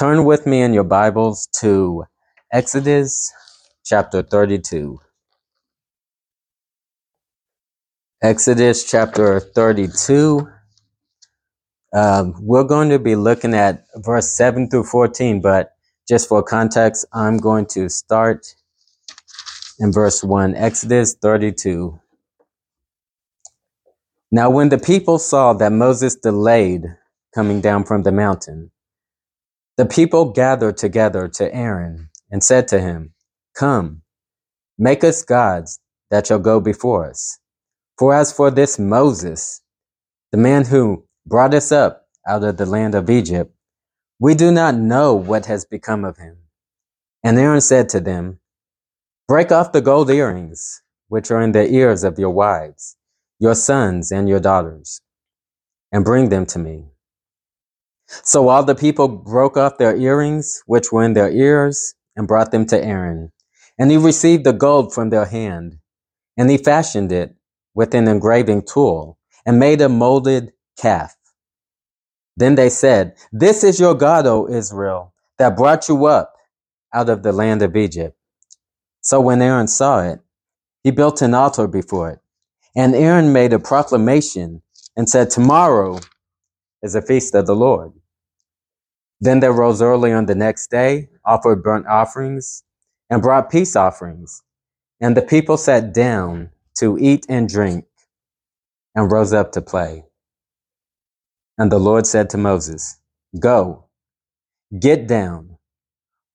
Turn with me in your Bibles to Exodus chapter 32. Exodus chapter 32. Um, we're going to be looking at verse 7 through 14, but just for context, I'm going to start in verse 1. Exodus 32. Now, when the people saw that Moses delayed coming down from the mountain, the people gathered together to Aaron and said to him, Come, make us gods that shall go before us. For as for this Moses, the man who brought us up out of the land of Egypt, we do not know what has become of him. And Aaron said to them, Break off the gold earrings which are in the ears of your wives, your sons and your daughters, and bring them to me. So all the people broke off their earrings which were in their ears and brought them to Aaron. And he received the gold from their hand, and he fashioned it with an engraving tool and made a molded calf. Then they said, This is your God, O Israel, that brought you up out of the land of Egypt. So when Aaron saw it, he built an altar before it. And Aaron made a proclamation and said, Tomorrow is a feast of the Lord. Then they rose early on the next day, offered burnt offerings, and brought peace offerings. And the people sat down to eat and drink, and rose up to play. And the Lord said to Moses, Go, get down,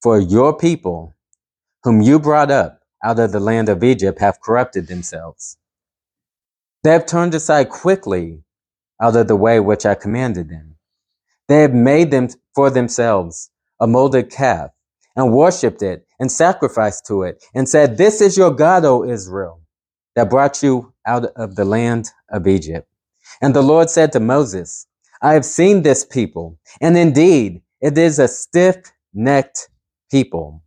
for your people, whom you brought up out of the land of Egypt, have corrupted themselves. They have turned aside quickly out of the way which I commanded them. They have made them for themselves a molded calf and worshipped it and sacrificed to it and said, This is your God, O Israel, that brought you out of the land of Egypt. And the Lord said to Moses, I have seen this people, and indeed it is a stiff necked people.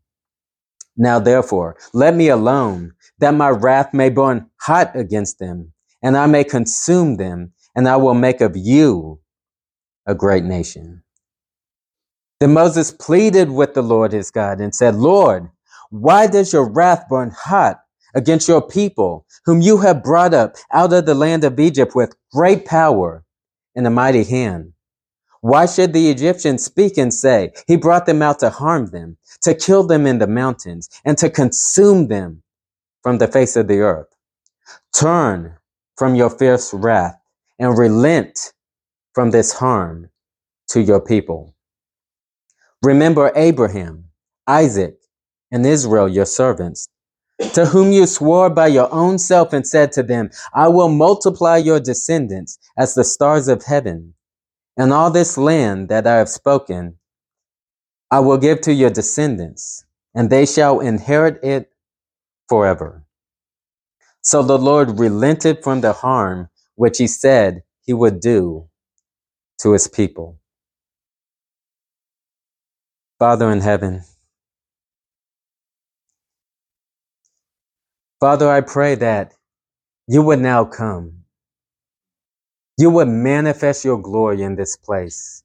Now therefore, let me alone, that my wrath may burn hot against them, and I may consume them, and I will make of you a great nation. Then Moses pleaded with the Lord his God and said, Lord, why does your wrath burn hot against your people, whom you have brought up out of the land of Egypt with great power and a mighty hand? Why should the Egyptians speak and say, He brought them out to harm them, to kill them in the mountains, and to consume them from the face of the earth? Turn from your fierce wrath and relent from this harm to your people. Remember Abraham, Isaac, and Israel, your servants, to whom you swore by your own self and said to them, I will multiply your descendants as the stars of heaven, and all this land that I have spoken, I will give to your descendants, and they shall inherit it forever. So the Lord relented from the harm which he said he would do to his people. Father in heaven, Father, I pray that you would now come. You would manifest your glory in this place.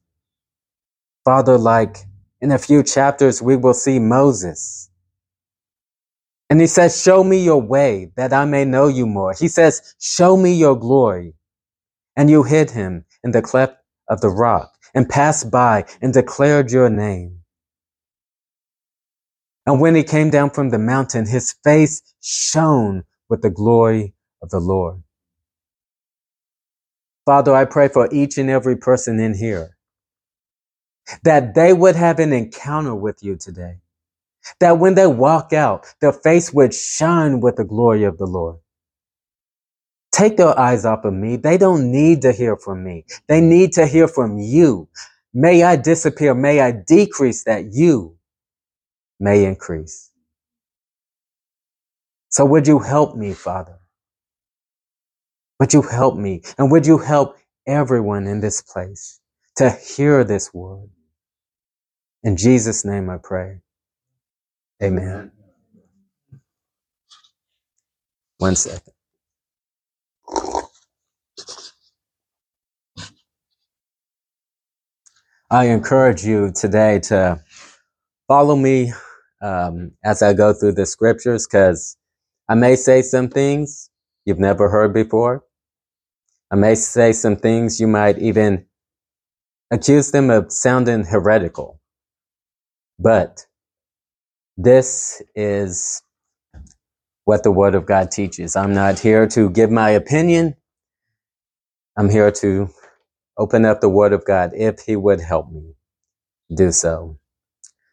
Father, like in a few chapters, we will see Moses. And he says, Show me your way that I may know you more. He says, Show me your glory. And you hid him in the cleft of the rock and passed by and declared your name. And when he came down from the mountain, his face shone with the glory of the Lord. Father, I pray for each and every person in here that they would have an encounter with you today. That when they walk out, their face would shine with the glory of the Lord. Take their eyes off of me. They don't need to hear from me. They need to hear from you. May I disappear. May I decrease that you may increase. So would you help me, Father? Would you help me? And would you help everyone in this place to hear this word? In Jesus' name I pray. Amen. One second. I encourage you today to follow me um, as I go through the scriptures because I may say some things you've never heard before. I may say some things you might even accuse them of sounding heretical. But this is what the Word of God teaches. I'm not here to give my opinion. I'm here to open up the Word of God if He would help me do so.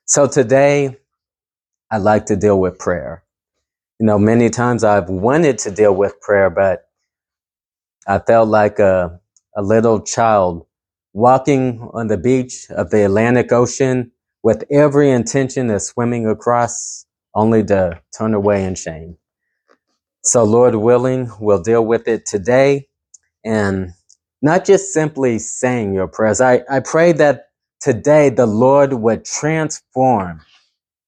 So today, I'd like to deal with prayer. You know, many times I've wanted to deal with prayer, but I felt like a, a little child walking on the beach of the Atlantic Ocean with every intention of swimming across, only to turn away in shame. So, Lord willing, we'll deal with it today and not just simply saying your prayers. I, I pray that today the Lord would transform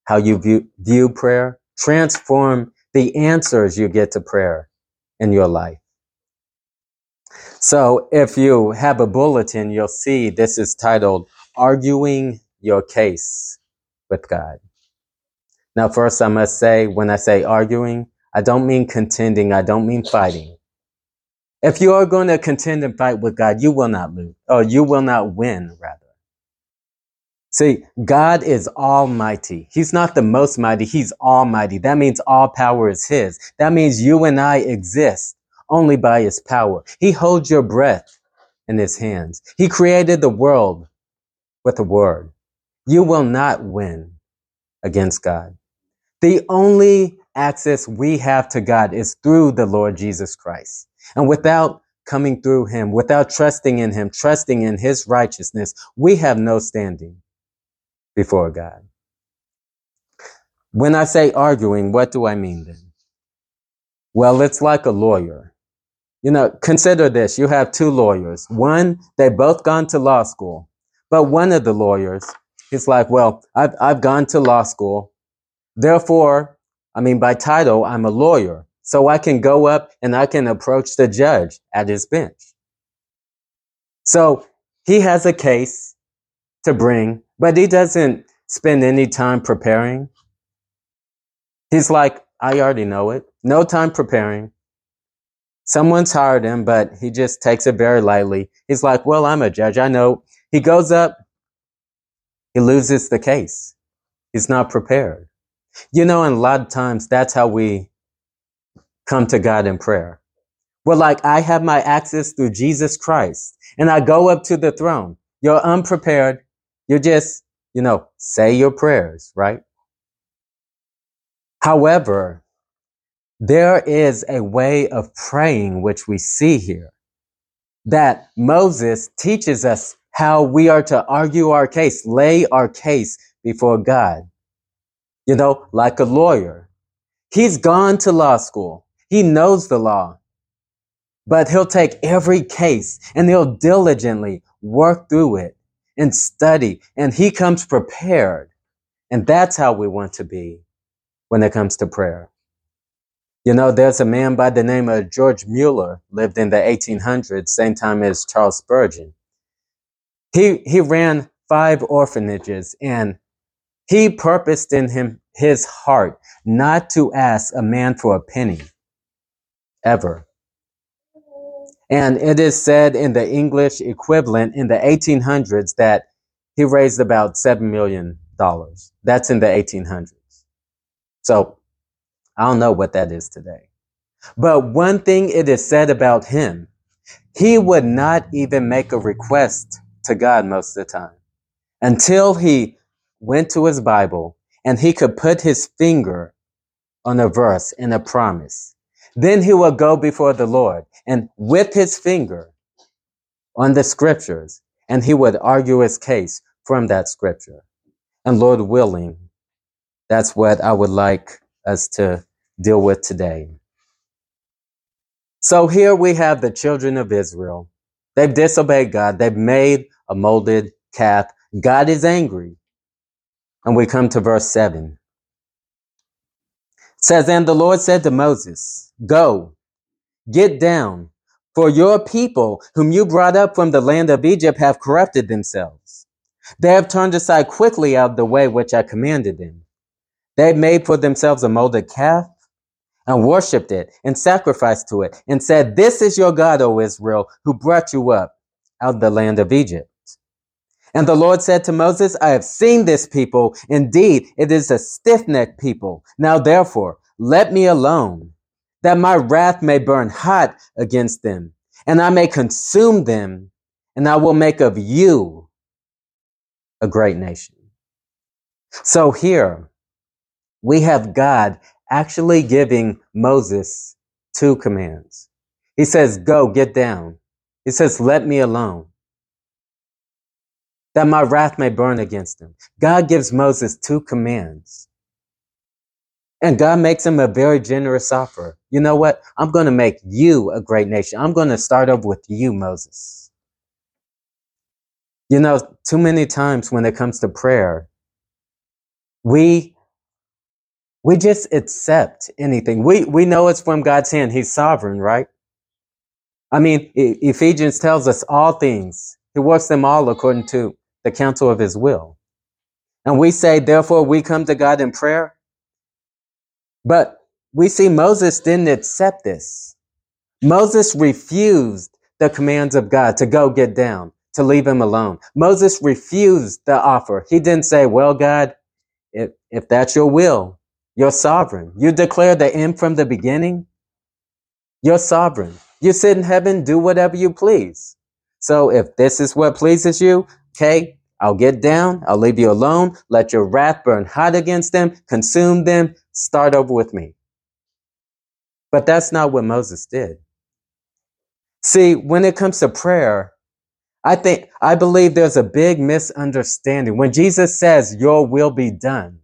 how you view, view prayer, transform the answers you get to prayer in your life. So if you have a bulletin, you'll see this is titled Arguing Your Case with God. Now, first, I must say, when I say arguing, I don't mean contending, I don't mean fighting. If you are going to contend and fight with God, you will not lose, or you will not win, rather. See, God is almighty. He's not the most mighty, He's almighty. That means all power is His. That means you and I exist only by His power. He holds your breath in His hands. He created the world with a word. You will not win against God. The only access we have to God is through the Lord Jesus Christ. And without coming through Him, without trusting in Him, trusting in His righteousness, we have no standing before God. When I say arguing, what do I mean then? Well, it's like a lawyer. You know, consider this. You have two lawyers. One, they both gone to law school. But one of the lawyers, he's like, well, I've, I've gone to law school. Therefore, I mean, by title, I'm a lawyer. So I can go up and I can approach the judge at his bench. So he has a case to bring but he doesn't spend any time preparing. He's like, I already know it. No time preparing. Someone's hired him, but he just takes it very lightly. He's like, well, I'm a judge. I know. He goes up. He loses the case. He's not prepared. You know, and a lot of times that's how we come to God in prayer. Well, like I have my access through Jesus Christ and I go up to the throne. You're unprepared. You're just, you know, say your prayers, right? However, there is a way of praying which we see here that Moses teaches us how we are to argue our case, lay our case before God. You know, like a lawyer. He's gone to law school. He knows the law, but he'll take every case and he'll diligently work through it and study, and he comes prepared. And that's how we want to be when it comes to prayer. You know, there's a man by the name of George Mueller, lived in the 1800s, same time as Charles Spurgeon. He, he ran five orphanages and he purposed in him, his heart not to ask a man for a penny ever. And it is said in the English equivalent in the 1800s that he raised about $7 million. That's in the 1800s. So I don't know what that is today. But one thing it is said about him, he would not even make a request to God most of the time until he went to his Bible and he could put his finger on a verse and a promise. Then he would go before the Lord and with his finger on the scriptures, and he would argue his case from that scripture. And Lord willing, that's what I would like us to deal with today. So here we have the children of Israel. They've disobeyed God. They've made a molded calf. God is angry. And we come to verse 7. It says, And the Lord said to Moses, Go, Get down, for your people, whom you brought up from the land of Egypt, have corrupted themselves. They have turned aside quickly out of the way which I commanded them. They made for themselves a molded calf and worshipped it and sacrificed to it and said, This is your God, O Israel, who brought you up out of the land of Egypt. And the Lord said to Moses, I have seen this people. Indeed, it is a stiff necked people. Now therefore, let me alone, that my wrath may burn hot against them, and I may consume them, and I will make of you a great nation. So here we have God actually giving Moses two commands. He says, Go, get down. He says, Let me alone that my wrath may burn against them. God gives Moses two commands. And God makes him a very generous offer. You know what? I'm going to make you a great nation. I'm going to start over with you, Moses. You know, too many times when it comes to prayer, we we just accept anything. We we know it's from God's hand. He's sovereign, right? I mean, Ephesians tells us all things. He works them all according to the counsel of his will. And we say, therefore, we come to God in prayer. But we see Moses didn't accept this. Moses refused the commands of God to go get down, to leave him alone. Moses refused the offer. He didn't say, well, God, if, if that's your will, you're sovereign. You declare the end from the beginning. You're sovereign. You sit in heaven, do whatever you please. So if this is what pleases you, Okay, I'll get down. I'll leave you alone. Let your wrath burn hot against them, consume them, start over with me. But that's not what Moses did. See, when it comes to prayer, I think, I believe there's a big misunderstanding. When Jesus says, your will be done,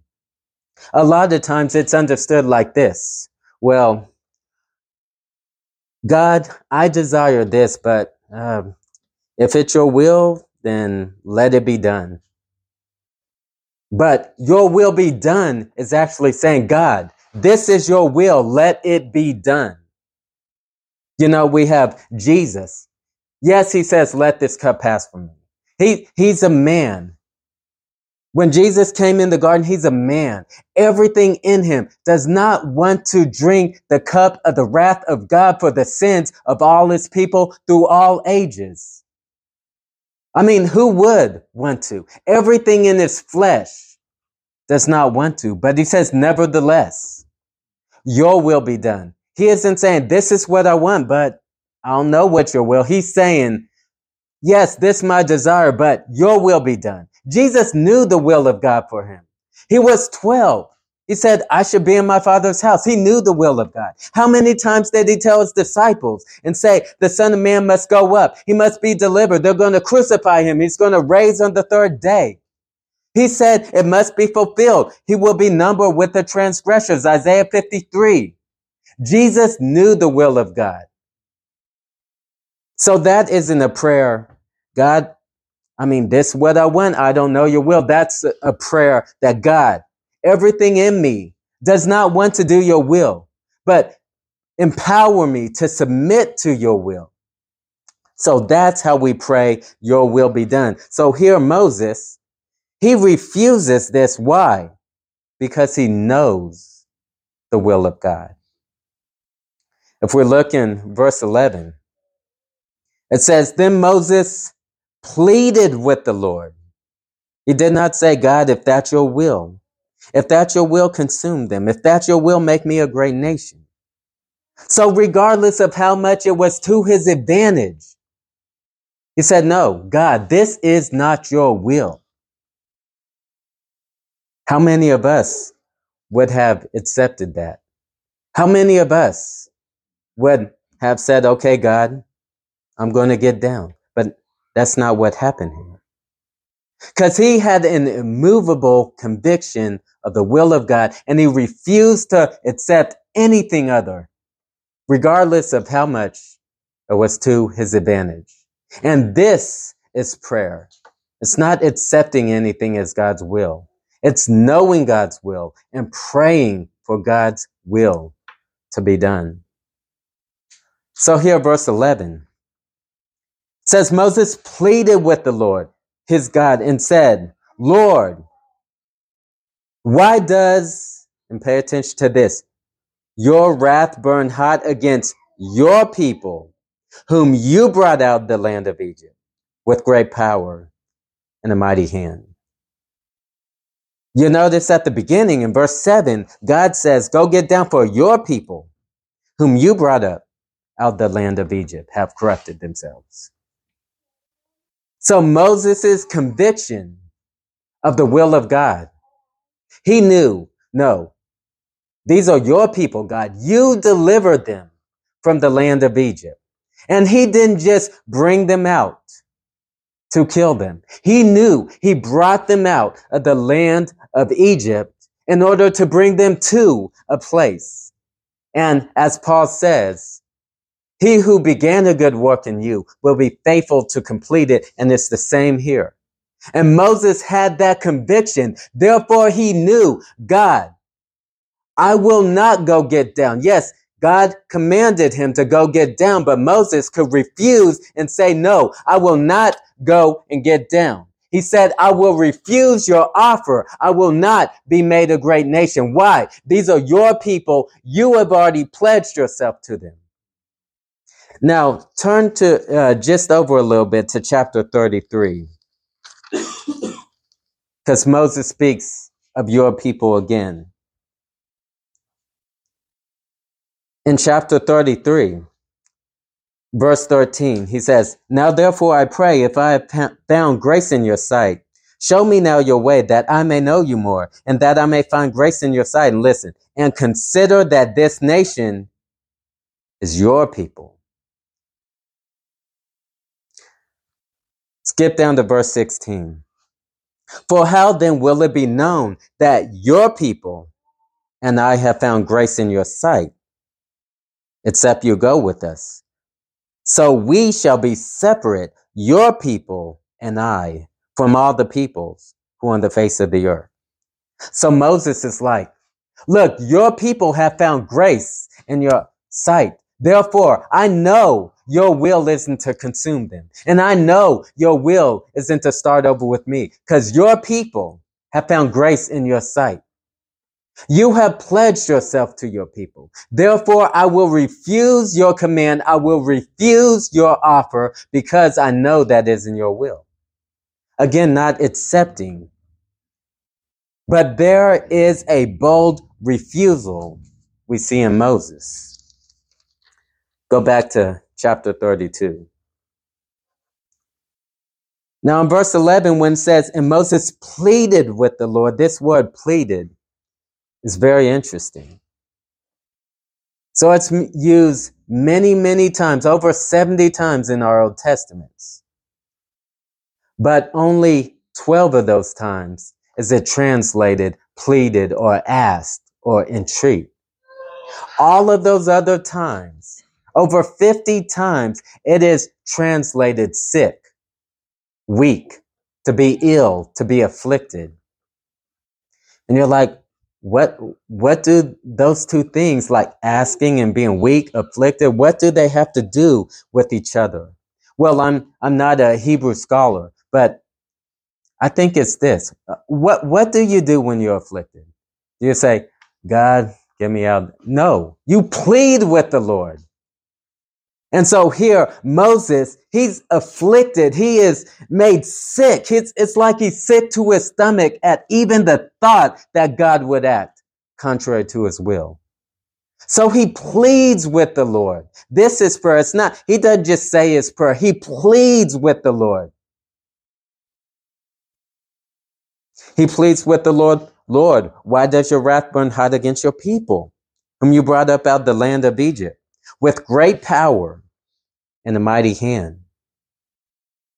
a lot of times it's understood like this. Well, God, I desire this, but um, if it's your will, then let it be done. But your will be done is actually saying, God, this is your will. Let it be done. You know, we have Jesus. Yes, he says, let this cup pass from me. He, he's a man. When Jesus came in the garden, he's a man. Everything in him does not want to drink the cup of the wrath of God for the sins of all his people through all ages. I mean, who would want to? Everything in his flesh does not want to, but he says, nevertheless, your will be done. He isn't saying, this is what I want, but I don't know what your will. He's saying, yes, this my desire, but your will be done. Jesus knew the will of God for him. He was 12. He said, I should be in my father's house. He knew the will of God. How many times did he tell his disciples and say, the son of man must go up. He must be delivered. They're going to crucify him. He's going to raise on the third day. He said it must be fulfilled. He will be numbered with the transgressors. Isaiah 53. Jesus knew the will of God. So that isn't a prayer. God, I mean, this what I want. I don't know your will. That's a prayer that God, everything in me does not want to do your will, but empower me to submit to your will. So that's how we pray, your will be done. So here Moses, he refuses this. Why? Because he knows the will of God. If we look in verse 11, it says, Then Moses pleaded with the Lord. He did not say, God, if that's your will, if that's your will, consume them. If that's your will, make me a great nation. So regardless of how much it was to his advantage, he said, no, God, this is not your will. How many of us would have accepted that? How many of us would have said, okay, God, I'm going to get down? But that's not what happened here. Because he had an immovable conviction of the will of God and he refused to accept anything other, regardless of how much it was to his advantage. And this is prayer. It's not accepting anything as God's will. It's knowing God's will and praying for God's will to be done. So here, verse 11 says Moses pleaded with the Lord his God and said, Lord, why does, and pay attention to this, your wrath burn hot against your people, whom you brought out of the land of Egypt with great power and a mighty hand? You notice at the beginning in verse 7, God says, Go get down for your people, whom you brought up out of the land of Egypt, have corrupted themselves. So Moses' conviction of the will of God, he knew, no, these are your people, God. You delivered them from the land of Egypt. And he didn't just bring them out to kill them. He knew he brought them out of the land of Egypt in order to bring them to a place. And as Paul says, he who began a good work in you will be faithful to complete it. And it's the same here. And Moses had that conviction. Therefore he knew God, I will not go get down. Yes, God commanded him to go get down, but Moses could refuse and say, no, I will not go and get down. He said, I will refuse your offer. I will not be made a great nation. Why? These are your people. You have already pledged yourself to them. Now turn to uh, just over a little bit to chapter 33. Because Moses speaks of your people again. In chapter 33, verse 13, he says, Now therefore I pray, if I have found grace in your sight, show me now your way that I may know you more and that I may find grace in your sight. And listen, and consider that this nation is your people. Skip down to verse 16. For how then will it be known that your people and I have found grace in your sight, except you go with us? So we shall be separate, your people and I, from all the peoples who are on the face of the earth. So Moses is like, look, your people have found grace in your sight. Therefore, I know your will isn't to consume them. And I know your will isn't to start over with me because your people have found grace in your sight. You have pledged yourself to your people. Therefore, I will refuse your command. I will refuse your offer because I know that is in your will. Again, not accepting, but there is a bold refusal we see in Moses. Go back to chapter 32. Now in verse 11, when it says, and Moses pleaded with the Lord, this word pleaded is very interesting. So it's used many, many times, over 70 times in our Old Testaments. But only 12 of those times is it translated, pleaded, or asked, or entreat. All of those other times, over 50 times, it is translated sick, weak, to be ill, to be afflicted. And you're like, what what do those two things like asking and being weak afflicted what do they have to do with each other? Well i'm i'm not a hebrew scholar but i think it's this. What what do you do when you're afflicted? Do you say god get me out no you plead with the lord and so here, Moses, he's afflicted. He is made sick. It's, it's like he's sick to his stomach at even the thought that God would act contrary to his will. So he pleads with the Lord. This is prayer. It's not, he doesn't just say his prayer. He pleads with the Lord. He pleads with the Lord, Lord, why does your wrath burn hot against your people, whom you brought up out of the land of Egypt? With great power and a mighty hand.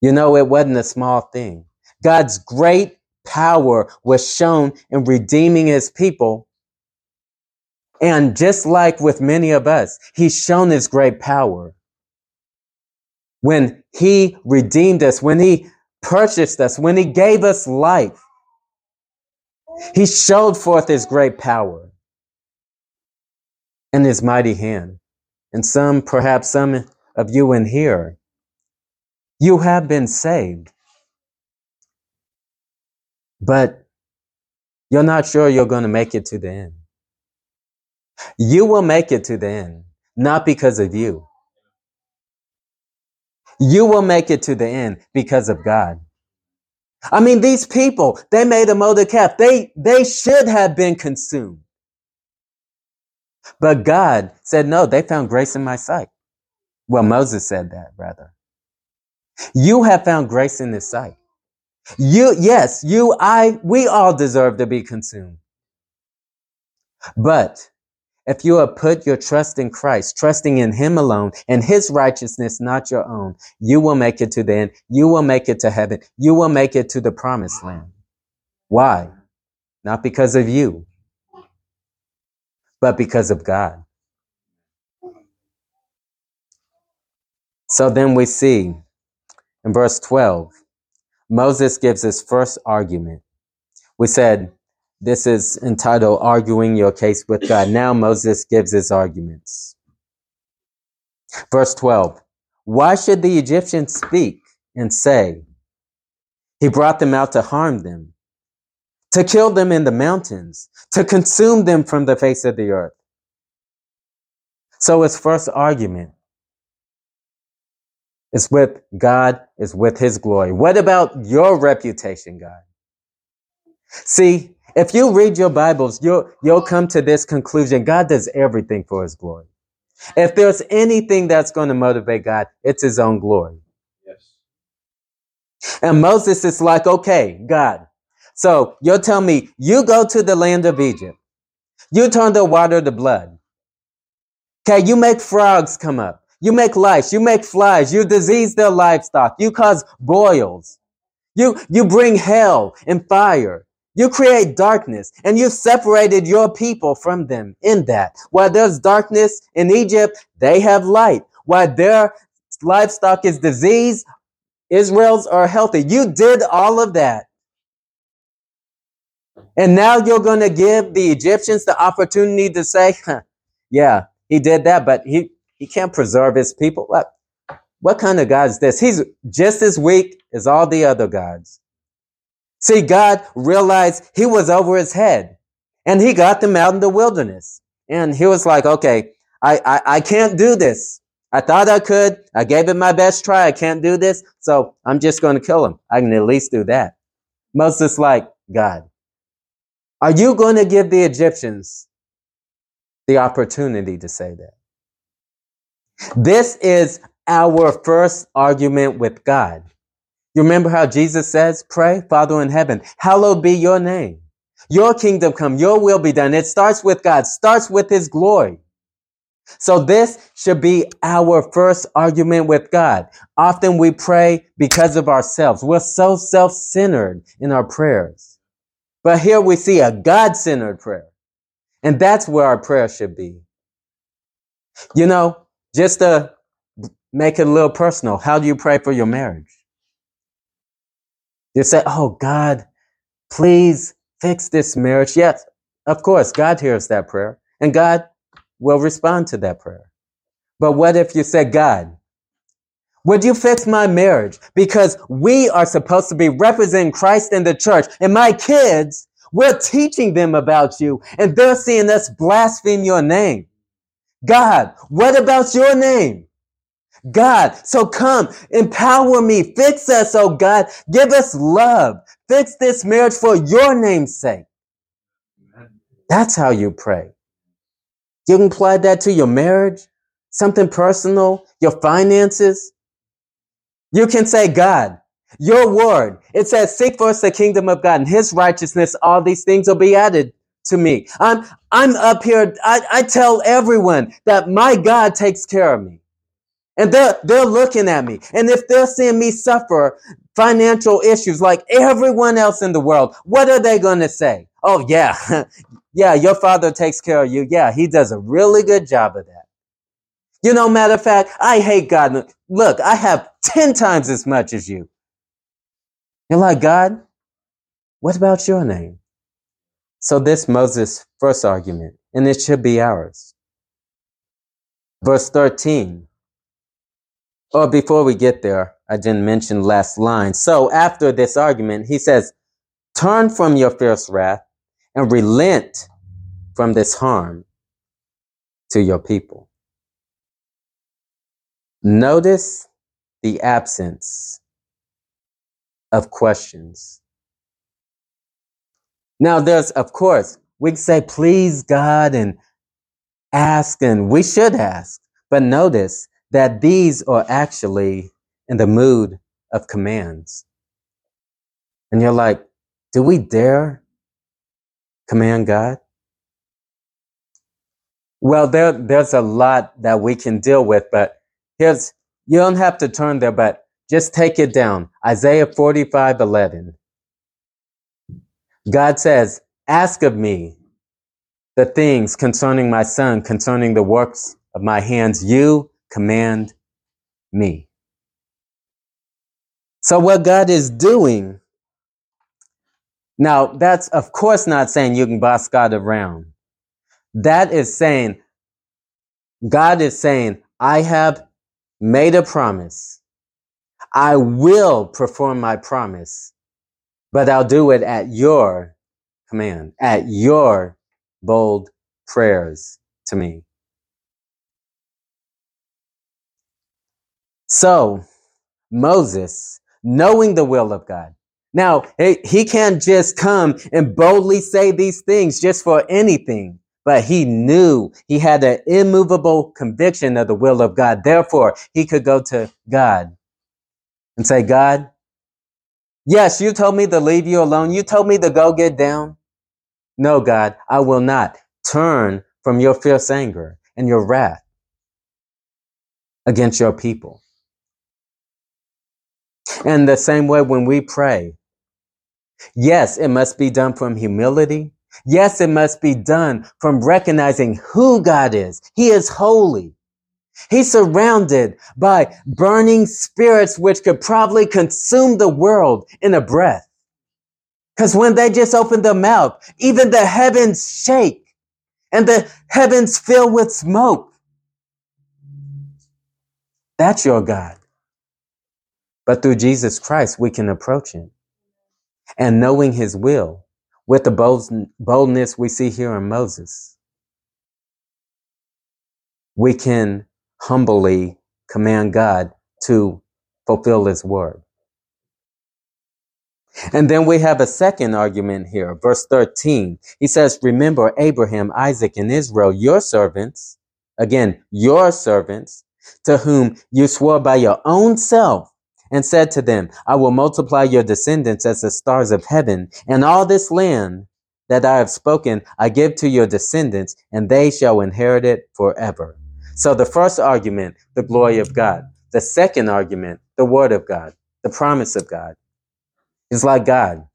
You know, it wasn't a small thing. God's great power was shown in redeeming his people. And just like with many of us, he's shown his great power. When he redeemed us, when he purchased us, when he gave us life, he showed forth his great power and his mighty hand and some, perhaps some of you in here, you have been saved. but you're not sure you're going to make it to the end. You will make it to the end, not because of you. You will make it to the end because of God. I mean, these people, they made a molded calf. They, they should have been consumed. But God said, no, they found grace in my sight. Well, Moses said that rather. You have found grace in his sight. You, yes, you, I, we all deserve to be consumed. But if you have put your trust in Christ, trusting in Him alone and His righteousness, not your own, you will make it to the end. You will make it to heaven. You will make it to the promised land. Why? Not because of you, but because of God. So then we see in verse 12, Moses gives his first argument. We said this is entitled Arguing Your Case with God. Now Moses gives his arguments. Verse 12. Why should the Egyptians speak and say, He brought them out to harm them, to kill them in the mountains, to consume them from the face of the earth? So his first argument is with God, is with his glory. What about your reputation, God? See, if you read your Bibles, you'll, you'll come to this conclusion. God does everything for his glory. If there's anything that's going to motivate God, it's his own glory. Yes. And Moses is like, okay, God. So you'll tell me, you go to the land of Egypt. You turn the water to blood. Okay, you make frogs come up. You make lice. You make flies. You disease their livestock. You cause boils. You, you bring hell and fire. You create darkness and you separated your people from them in that. While there's darkness in Egypt, they have light. While their livestock is disease, Israel's are healthy. You did all of that. And now you're going to give the Egyptians the opportunity to say, huh, yeah, he did that, but he, he can't preserve his people. What, what kind of God is this? He's just as weak as all the other gods. See, God realized he was over his head and he got them out in the wilderness. And he was like, okay, I, I, I can't do this. I thought I could. I gave it my best try. I can't do this. So I'm just going to kill him. I can at least do that. Moses like, God, are you going to give the Egyptians the opportunity to say that? This is our first argument with God. You remember how Jesus says, pray, Father in heaven, hallowed be your name. Your kingdom come, your will be done. It starts with God, starts with his glory. So this should be our first argument with God. Often we pray because of ourselves. We're so self-centered in our prayers. But here we see a God-centered prayer. And that's where our prayer should be. You know, just to make it a little personal, how do you pray for your marriage? You say, Oh God, please fix this marriage. Yes, of course, God hears that prayer and God will respond to that prayer. But what if you say, God, would you fix my marriage? Because we are supposed to be representing Christ in the church and my kids, we're teaching them about you and they're seeing us blaspheme your name. God, what about your name? God, so come, empower me, fix us, oh God, give us love, fix this marriage for your name's sake. That's how you pray. You can apply that to your marriage, something personal, your finances. You can say, God, your word. It says, seek first the kingdom of God and his righteousness. All these things will be added to me. I'm, I'm up here. I, I tell everyone that my God takes care of me. And they're, they're looking at me. And if they're seeing me suffer financial issues like everyone else in the world, what are they going to say? Oh, yeah. yeah, your father takes care of you. Yeah, he does a really good job of that. You know, matter of fact, I hate God. Look, I have 10 times as much as you. You're like, God, what about your name? So this Moses' first argument, and it should be ours. Verse 13. Or before we get there, I didn't mention last line. So after this argument, he says, Turn from your fierce wrath and relent from this harm to your people. Notice the absence of questions. Now, there's, of course, we say, please God and ask, and we should ask. But notice that these are actually in the mood of commands. And you're like, do we dare command God? Well, there, there's a lot that we can deal with, but here's, you don't have to turn there, but just take it down. Isaiah 45, 11. God says, ask of me the things concerning my son, concerning the works of my hands. You command me. So what God is doing, now that's of course not saying you can boss God around. That is saying, God is saying, I have made a promise. I will perform my promise, but I'll do it at your command, at your bold prayers to me. So Moses, knowing the will of God, now he can't just come and boldly say these things just for anything, but he knew he had an immovable conviction of the will of God. Therefore, he could go to God and say, God, yes, you told me to leave you alone. You told me to go get down. No, God, I will not turn from your fierce anger and your wrath against your people. And the same way when we pray, yes, it must be done from humility. Yes, it must be done from recognizing who God is. He is holy. He's surrounded by burning spirits which could probably consume the world in a breath. Because when they just open their mouth, even the heavens shake and the heavens fill with smoke. That's your God. But through Jesus Christ, we can approach him. And knowing his will with the boldness we see here in Moses, we can humbly command God to fulfill his word. And then we have a second argument here, verse 13. He says, Remember Abraham, Isaac, and Israel, your servants, again, your servants, to whom you swore by your own self and said to them, I will multiply your descendants as the stars of heaven, and all this land that I have spoken I give to your descendants, and they shall inherit it forever. So the first argument, the glory of God. The second argument, the word of God, the promise of God, is like God.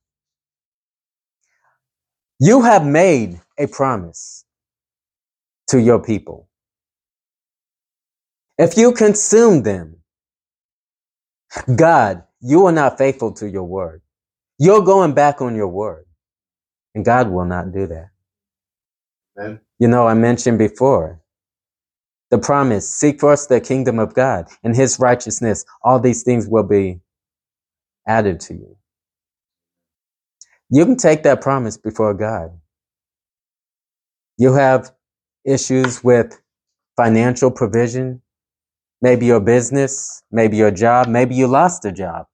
You have made a promise to your people. If you consume them, God, you are not faithful to your word. You're going back on your word. And God will not do that. Amen. You know, I mentioned before the promise seek first the kingdom of God and his righteousness. All these things will be added to you. You can take that promise before God. You have issues with financial provision, maybe your business, maybe your job, maybe you lost a job.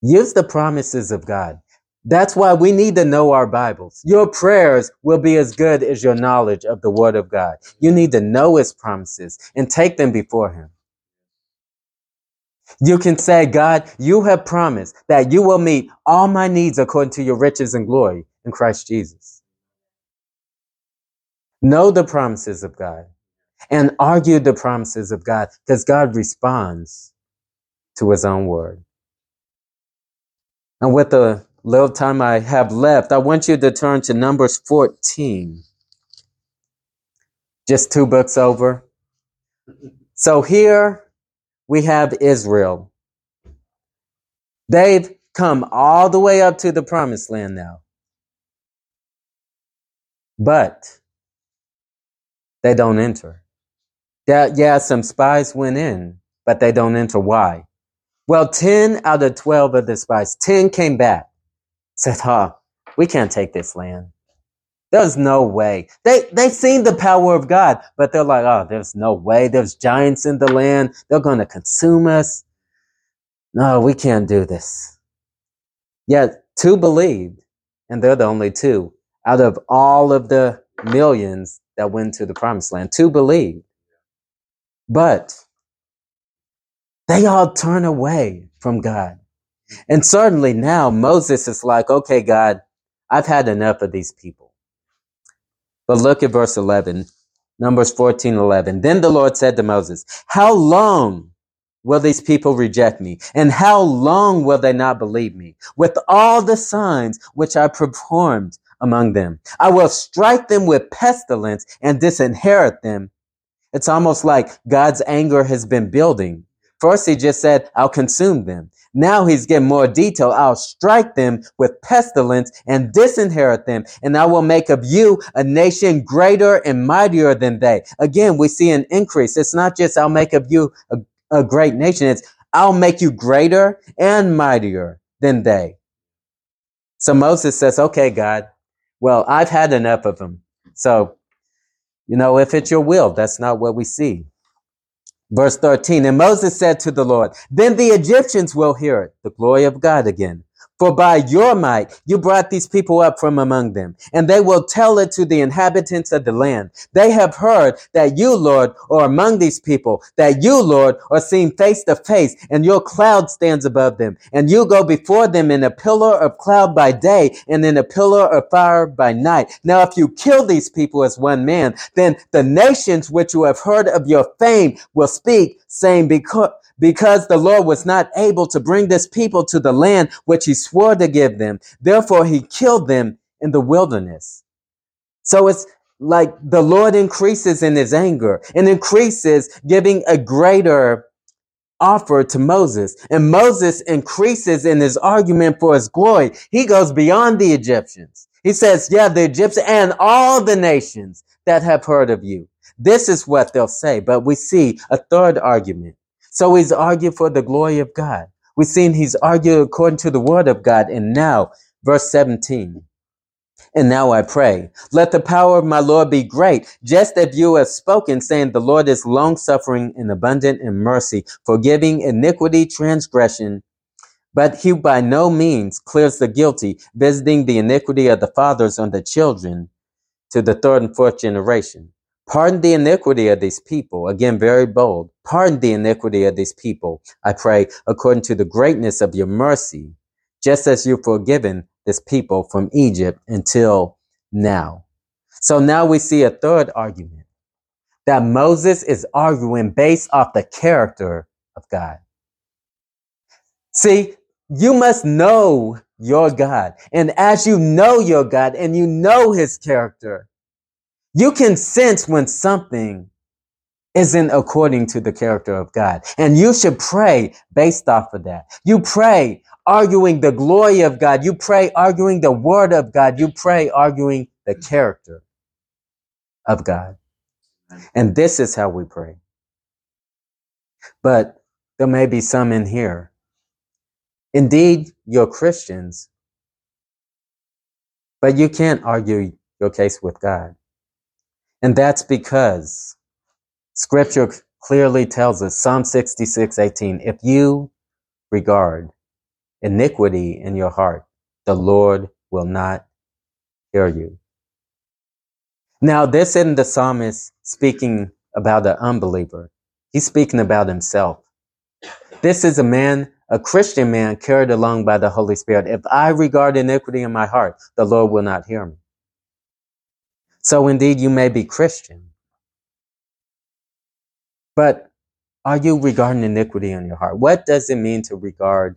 Use the promises of God. That's why we need to know our Bibles. Your prayers will be as good as your knowledge of the Word of God. You need to know His promises and take them before Him. You can say, God, you have promised that you will meet all my needs according to your riches and glory in Christ Jesus. Know the promises of God and argue the promises of God because God responds to his own word. And with the little time I have left, I want you to turn to Numbers 14. Just two books over. So here we have Israel. They've come all the way up to the promised land now. But they don't enter. Yeah, yeah, some spies went in, but they don't enter. Why? Well, 10 out of 12 of the spies, 10 came back, said, huh, we can't take this land. There's no way. They, they've seen the power of God, but they're like, oh, there's no way. There's giants in the land. They're going to consume us. No, we can't do this. Yet two believed, and they're the only two out of all of the millions that went to the promised land. Two believed. But they all turn away from God. And certainly now Moses is like, okay, God, I've had enough of these people. But look at verse 11, Numbers 14, 11. Then the Lord said to Moses, how long will these people reject me? And how long will they not believe me? With all the signs which I performed among them, I will strike them with pestilence and disinherit them. It's almost like God's anger has been building. First, he just said, I'll consume them. Now he's getting more detail. I'll strike them with pestilence and disinherit them, and I will make of you a nation greater and mightier than they. Again, we see an increase. It's not just I'll make of you a, a great nation. It's I'll make you greater and mightier than they. So Moses says, okay, God, well, I've had enough of them. So, you know, if it's your will, that's not what we see. Verse 13, and Moses said to the Lord, then the Egyptians will hear it, the glory of God again. For by your might you brought these people up from among them, and they will tell it to the inhabitants of the land. They have heard that you, Lord, are among these people, that you, Lord, are seen face to face, and your cloud stands above them, and you go before them in a pillar of cloud by day, and in a pillar of fire by night. Now, if you kill these people as one man, then the nations which you have heard of your fame will speak, saying, because because the Lord was not able to bring this people to the land which he swore to give them. Therefore, he killed them in the wilderness. So it's like the Lord increases in his anger and increases giving a greater offer to Moses. And Moses increases in his argument for his glory. He goes beyond the Egyptians. He says, yeah, the Egyptians and all the nations that have heard of you. This is what they'll say. But we see a third argument. So he's argued for the glory of God. We've seen he's argued according to the word of God. And now, verse 17. And now I pray, let the power of my Lord be great, just as you have spoken, saying the Lord is long suffering and abundant in mercy, forgiving iniquity, transgression. But he by no means clears the guilty, visiting the iniquity of the fathers on the children to the third and fourth generation. Pardon the iniquity of these people. Again, very bold. Pardon the iniquity of these people, I pray, according to the greatness of your mercy, just as you've forgiven this people from Egypt until now. So now we see a third argument that Moses is arguing based off the character of God. See, you must know your God. And as you know your God and you know his character, you can sense when something isn't according to the character of God. And you should pray based off of that. You pray arguing the glory of God. You pray arguing the word of God. You pray arguing the character of God. And this is how we pray. But there may be some in here. Indeed, you're Christians, but you can't argue your case with God. And that's because scripture clearly tells us, Psalm 66, 18, if you regard iniquity in your heart, the Lord will not hear you. Now, this isn't the psalmist speaking about the unbeliever. He's speaking about himself. This is a man, a Christian man carried along by the Holy Spirit. If I regard iniquity in my heart, the Lord will not hear me. So indeed, you may be Christian. But are you regarding iniquity in your heart? What does it mean to regard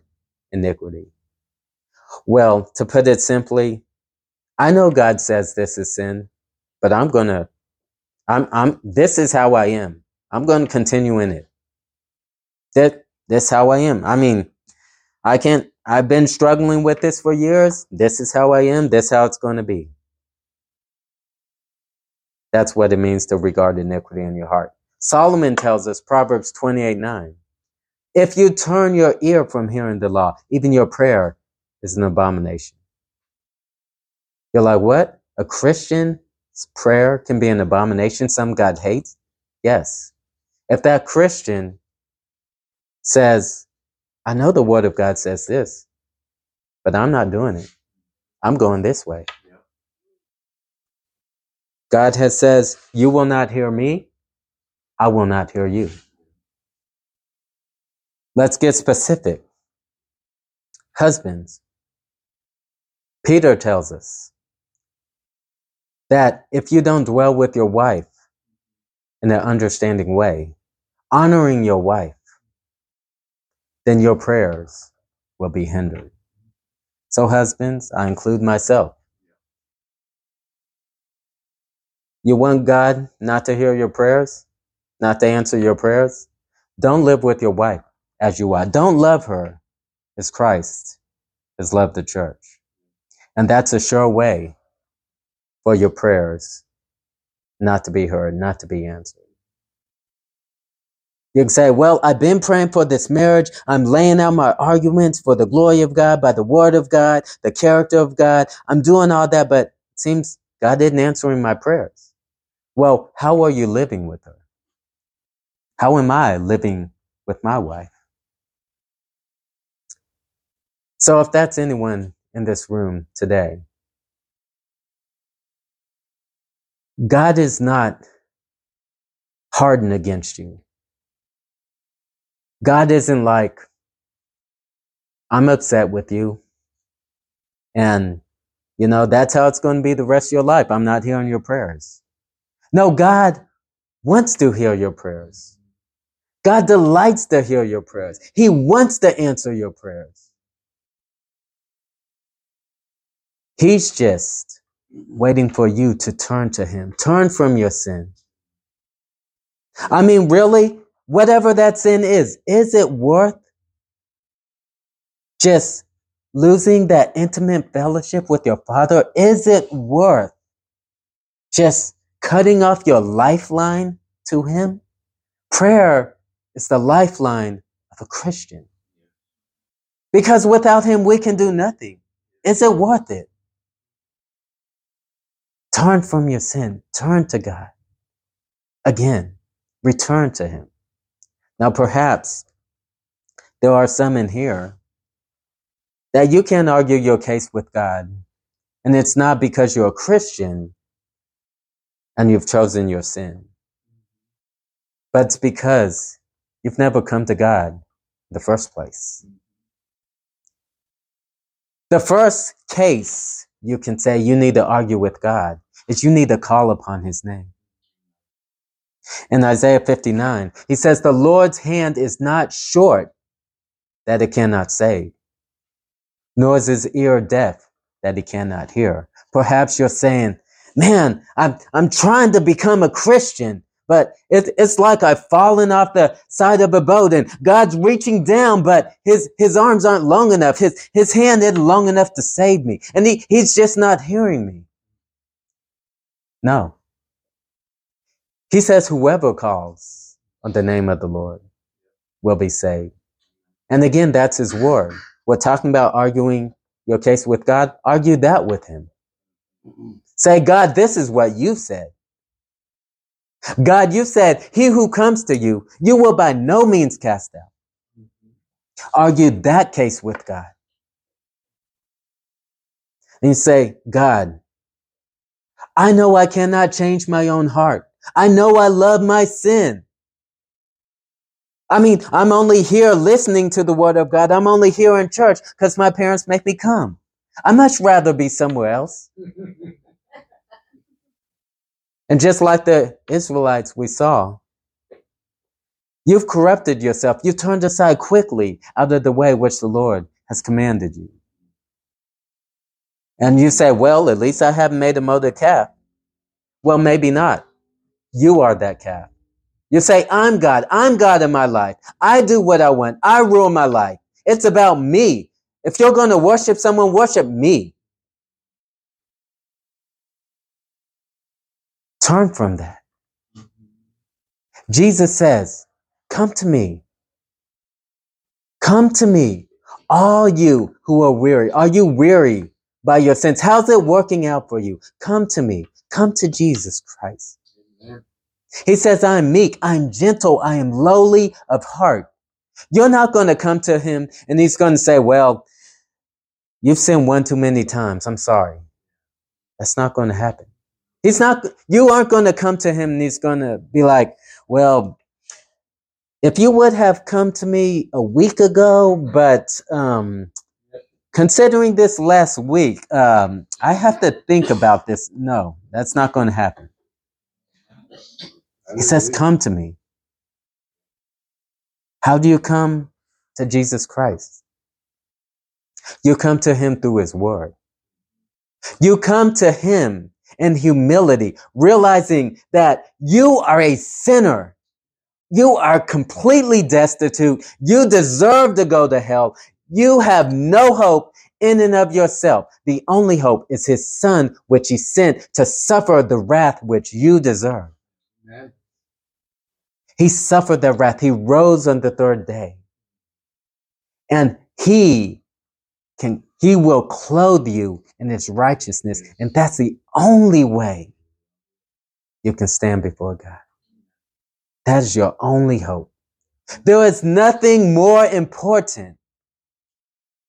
iniquity? Well, to put it simply, I know God says this is sin, but I'm going to, I'm, I'm, this is how I am. I'm going to continue in it. That, that's how I am. I mean, I can't, I've been struggling with this for years. This is how I am. This how it's going to be. That's what it means to regard iniquity in your heart. Solomon tells us, Proverbs 28 9, If you turn your ear from hearing the law, even your prayer is an abomination. You're like, what? A Christian's prayer can be an abomination, some God hates? Yes. If that Christian says, I know the word of God says this, but I'm not doing it. I'm going this way. God has says, you will not hear me. I will not hear you. Let's get specific. Husbands, Peter tells us that if you don't dwell with your wife in an understanding way, honoring your wife, then your prayers will be hindered. So, husbands, I include myself. You want God not to hear your prayers, not to answer your prayers? Don't live with your wife as you are. Don't love her as Christ has loved the church. And that's a sure way for your prayers not to be heard, not to be answered. You can say, well, I've been praying for this marriage. I'm laying out my arguments for the glory of God by the word of God, the character of God. I'm doing all that, but it seems God didn't answer my prayers. Well, how are you living with her? How am I living with my wife? So if that's anyone in this room today, God is not hardened against you. God isn't like, I'm upset with you. And, you know, that's how it's going to be the rest of your life. I'm not hearing your prayers. No, God wants to hear your prayers. God delights to hear your prayers. He wants to answer your prayers. He's just waiting for you to turn to Him. Turn from your sin. I mean, really, whatever that sin is, is it worth just losing that intimate fellowship with your Father? Is it worth just cutting off your lifeline to Him? Prayer is the lifeline of a Christian. Because without Him, we can do nothing. Is it worth it? Turn from your sin. Turn to God. Again, return to Him. Now, perhaps there are some in here that you can argue your case with God, and it's not because you're a Christian and you've chosen your sin, but it's because you've never come to God in the first place. The first case you can say you need to argue with God is you need to call upon his name. In Isaiah 59, he says, the Lord's hand is not short that it cannot save, nor is his ear deaf that he cannot hear. Perhaps you're saying, man, I'm, I'm trying to become a Christian, but it, it's like I've fallen off the side of a boat and God's reaching down, but his, his arms aren't long enough. His, his hand isn't long enough to save me. And he, he's just not hearing me. No. He says, whoever calls on the name of the Lord will be saved. And again, that's his word. We're talking about arguing your case with God. Argue that with him. Say, God, this is what you said. God, you said, he who comes to you, you will by no means cast out. Argue that case with God. And you say, God, I know I cannot change my own heart. I know I love my sin. I mean, I'm only here listening to the word of God. I'm only here in church because my parents make me come. I'd much rather be somewhere else. And just like the Israelites we saw, you've corrupted yourself. You've turned aside quickly out of the way which the Lord has commanded you. And you say, well, at least I haven't made a molded calf. Well, maybe not. You are that calf. You say, I'm God. I'm God in my life. I do what I want. I rule my life. It's about me. If you're going to worship someone, worship me. Turn from that. Jesus says, Come to me, Come to me, all you who are weary. Are you weary by your sins? How's it working out for you? Come to me. Come to Jesus Christ. He says, I'm meek, I'm gentle, I am lowly of heart. You're not going to come to him and he's going to say, well, you've sinned one too many times. I'm sorry. That's not going to happen. He's not, you aren't going to come to him and he's going to be like, well, if you would have come to me a week ago, but um, considering this last week, um, I have to think about this. No, that's not going to happen. He says, Come to me. How do you come to Jesus Christ? You come to him through his word. You come to him in humility, realizing that you are a sinner. You are completely destitute. You deserve to go to hell. You have no hope in and of yourself. The only hope is his son, which he sent to suffer the wrath which you deserve. Amen. He suffered the wrath. He rose on the third day. And he can, he will clothe you in his righteousness. And that's the only way you can stand before God. That is your only hope. There is nothing more important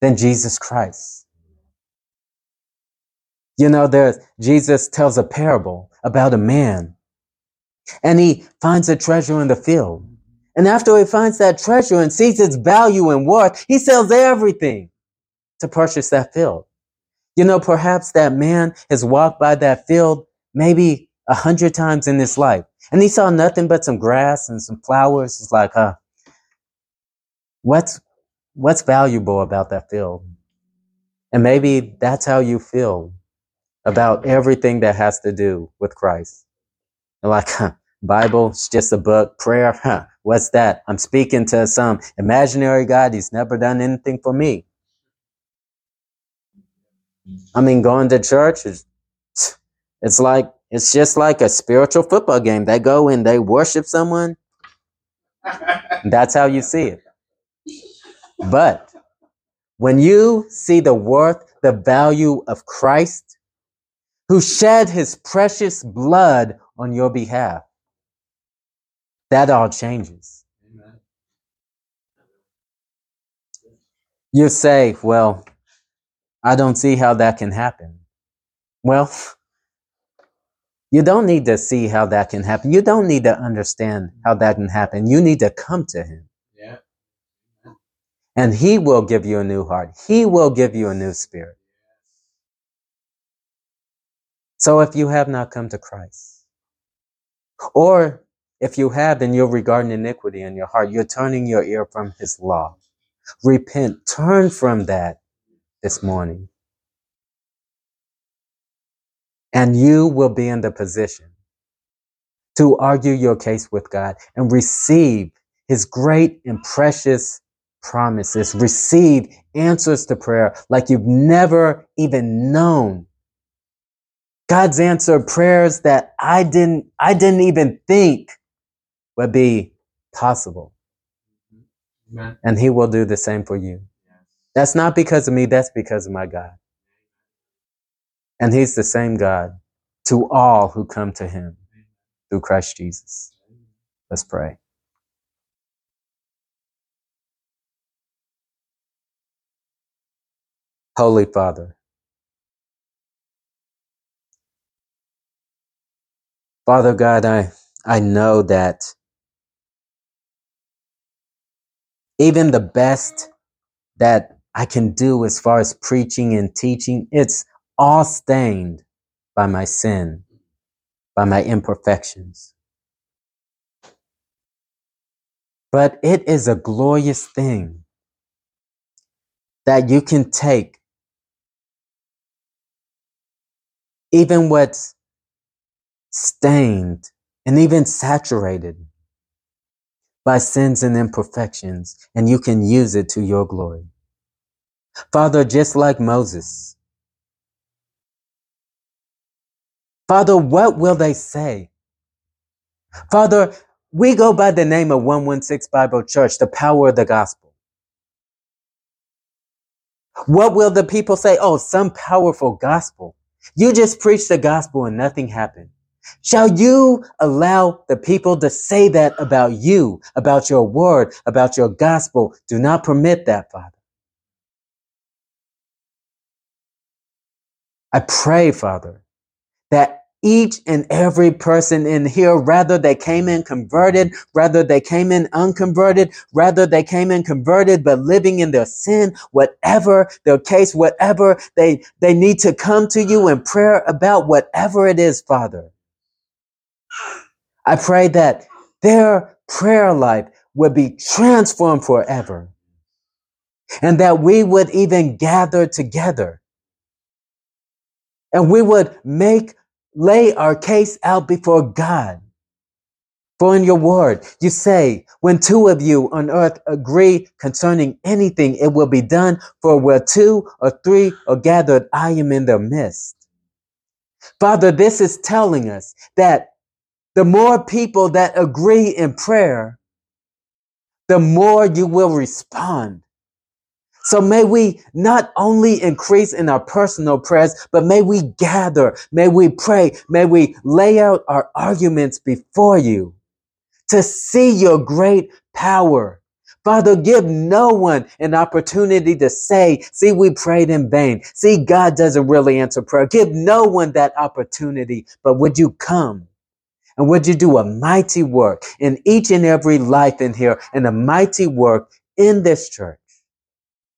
than Jesus Christ. You know, there's, Jesus tells a parable about a man and he finds a treasure in the field. And after he finds that treasure and sees its value and worth, he sells everything to purchase that field. You know, perhaps that man has walked by that field maybe a hundred times in his life. And he saw nothing but some grass and some flowers. It's like, huh, what's, what's valuable about that field? And maybe that's how you feel about everything that has to do with Christ. Like, huh, Bible, it's just a book. Prayer, huh, what's that? I'm speaking to some imaginary God. He's never done anything for me. I mean, going to church is, it's like, it's just like a spiritual football game. They go and they worship someone. That's how you see it. But when you see the worth, the value of Christ, who shed his precious blood on your behalf. That all changes. Amen. You say, well, I don't see how that can happen. Well, you don't need to see how that can happen. You don't need to understand how that can happen. You need to come to Him. Yeah. And He will give you a new heart. He will give you a new spirit. So if you have not come to Christ, or if you have, then you're regarding iniquity in your heart. You're turning your ear from his law. Repent. Turn from that this morning. And you will be in the position to argue your case with God and receive his great and precious promises. Receive answers to prayer like you've never even known God's answered prayers that I didn't, I didn't even think would be possible. Amen. And he will do the same for you. That's not because of me. That's because of my God. And he's the same God to all who come to him through Christ Jesus. Let's pray. Holy Father, Father God, I, I know that even the best that I can do as far as preaching and teaching, it's all stained by my sin, by my imperfections. But it is a glorious thing that you can take even what's stained, and even saturated by sins and imperfections, and you can use it to your glory. Father, just like Moses, Father, what will they say? Father, we go by the name of 116 Bible Church, the power of the gospel. What will the people say? Oh, some powerful gospel. You just preach the gospel and nothing happened. Shall you allow the people to say that about you, about your word, about your gospel? Do not permit that, Father. I pray, Father, that each and every person in here, rather they came in converted, rather they came in unconverted, rather they came in converted but living in their sin, whatever their case, whatever they, they need to come to you in prayer about, whatever it is, Father. I pray that their prayer life would be transformed forever and that we would even gather together and we would make, lay our case out before God. For in your word, you say, when two of you on earth agree concerning anything, it will be done. For where two or three are gathered, I am in their midst. Father, this is telling us that the more people that agree in prayer, the more you will respond. So may we not only increase in our personal prayers, but may we gather, may we pray, may we lay out our arguments before you to see your great power. Father, give no one an opportunity to say, see, we prayed in vain. See, God doesn't really answer prayer. Give no one that opportunity, but would you come? And would you do a mighty work in each and every life in here and a mighty work in this church?